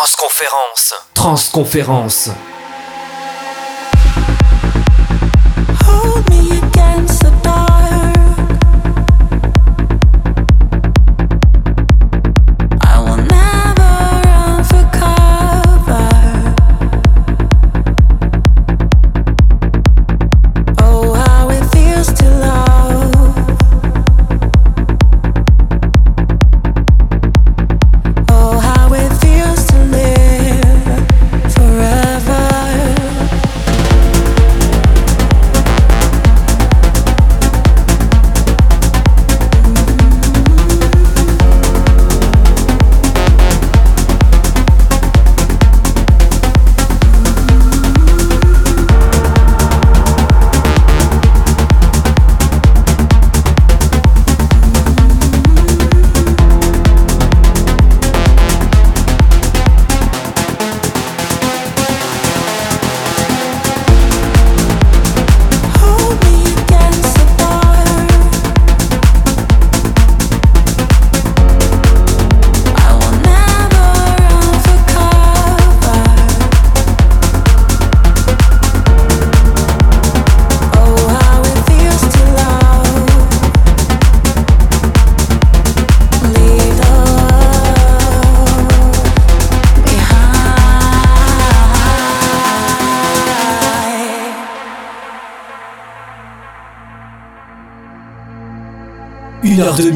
Transconférence. Transconférence.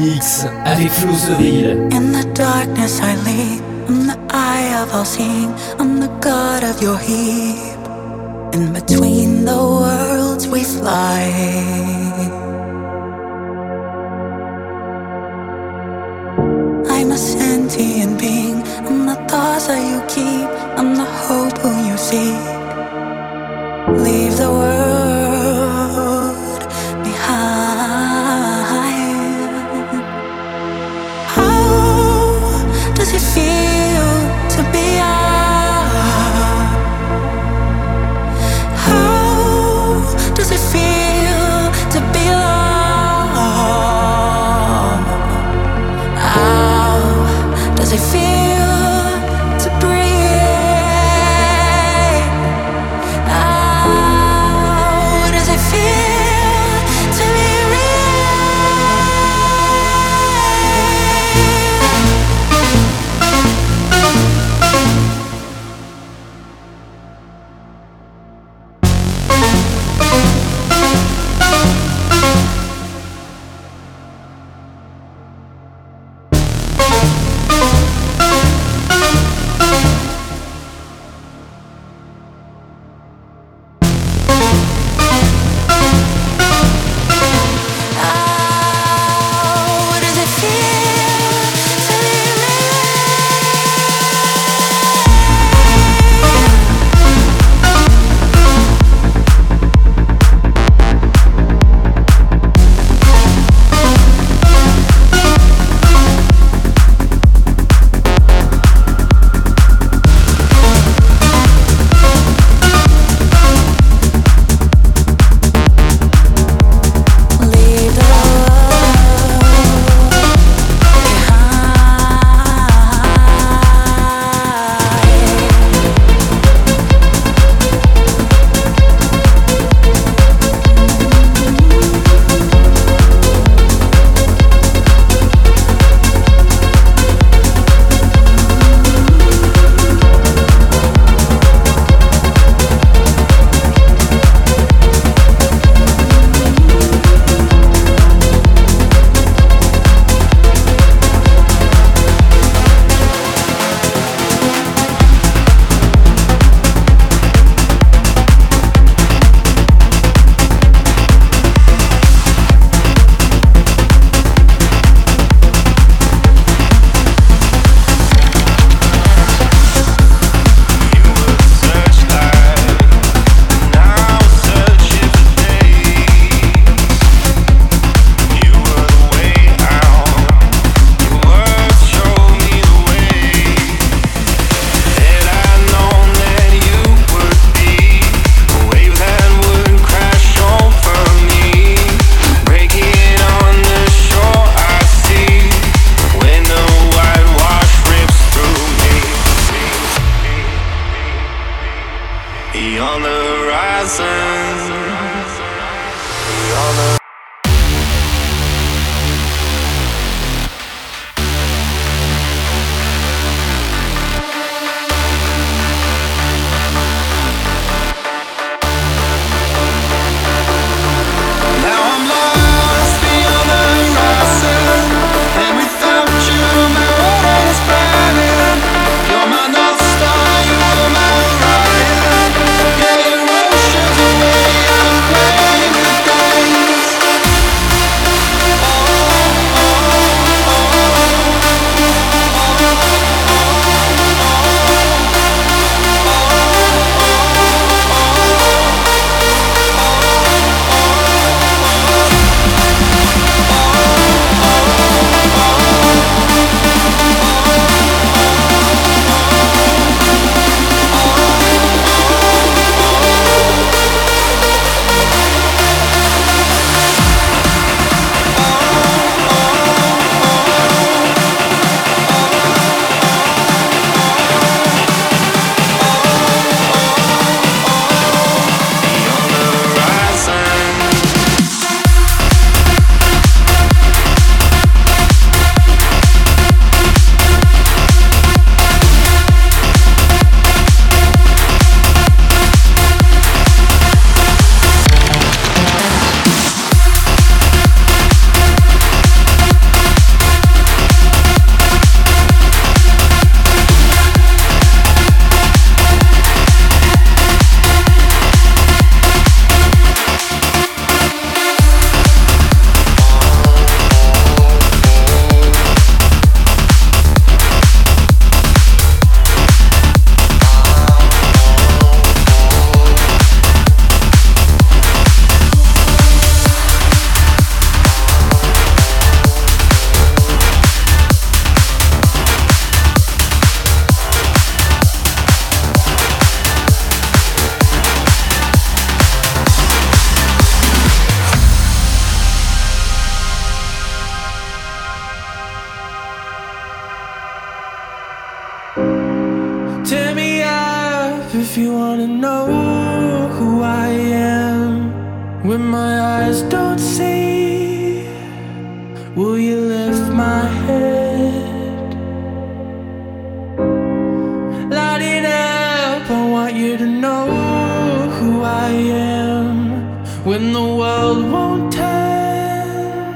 Mix avec In the darkness I lead, I'm the eye of all seeing, I'm the god of your heap. In between the worlds we fly. I'm a sentient being, I'm the thoughts that you keep, I'm the hope who you seek. Leave the world If you wanna know who I am when my eyes don't see, will you lift my head? Light it up, I want you to know who I am when the world won't turn.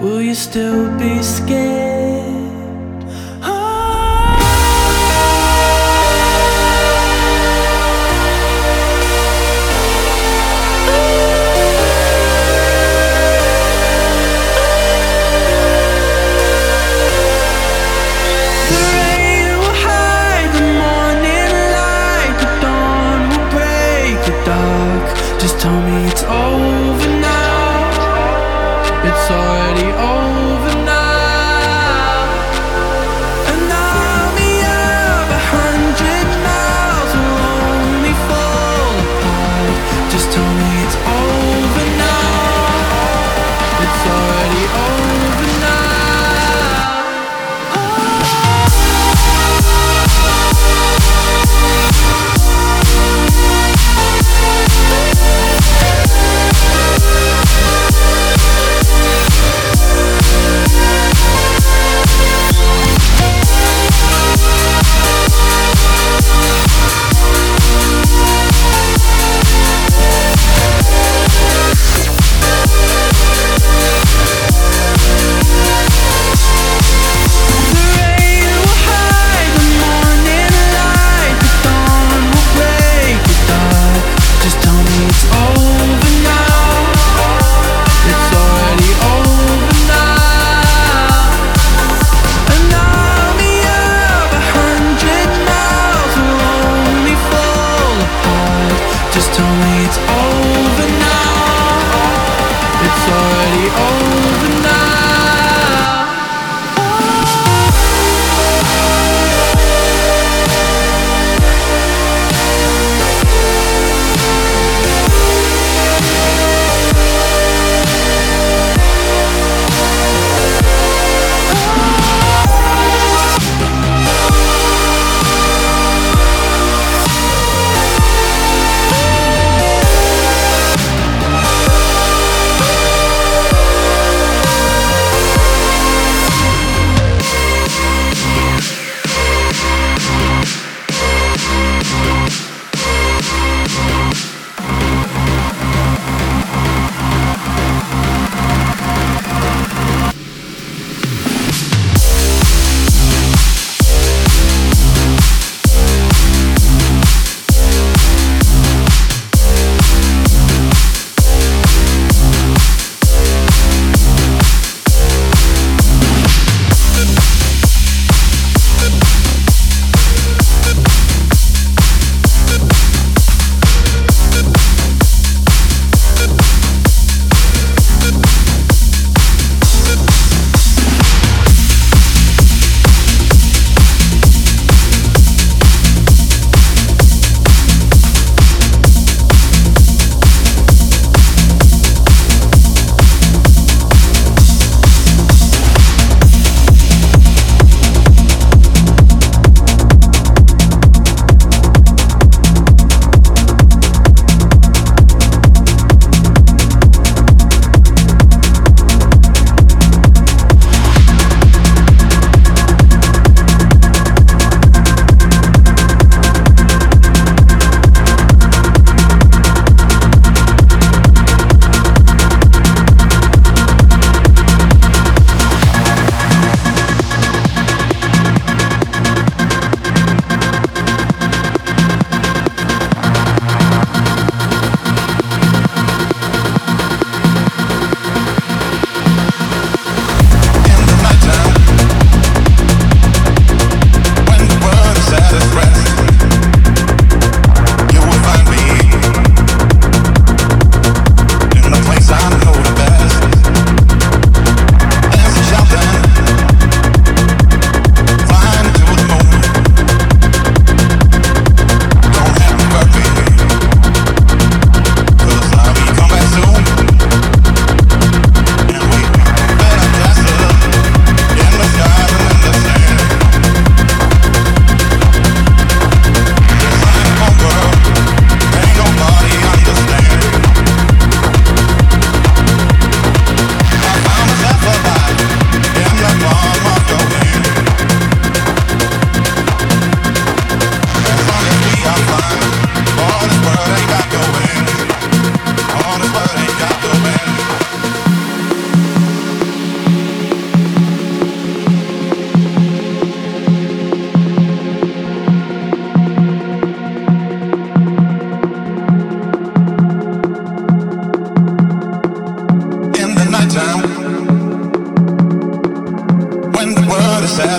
Will you still be scared?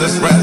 gotta rap.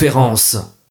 conférence.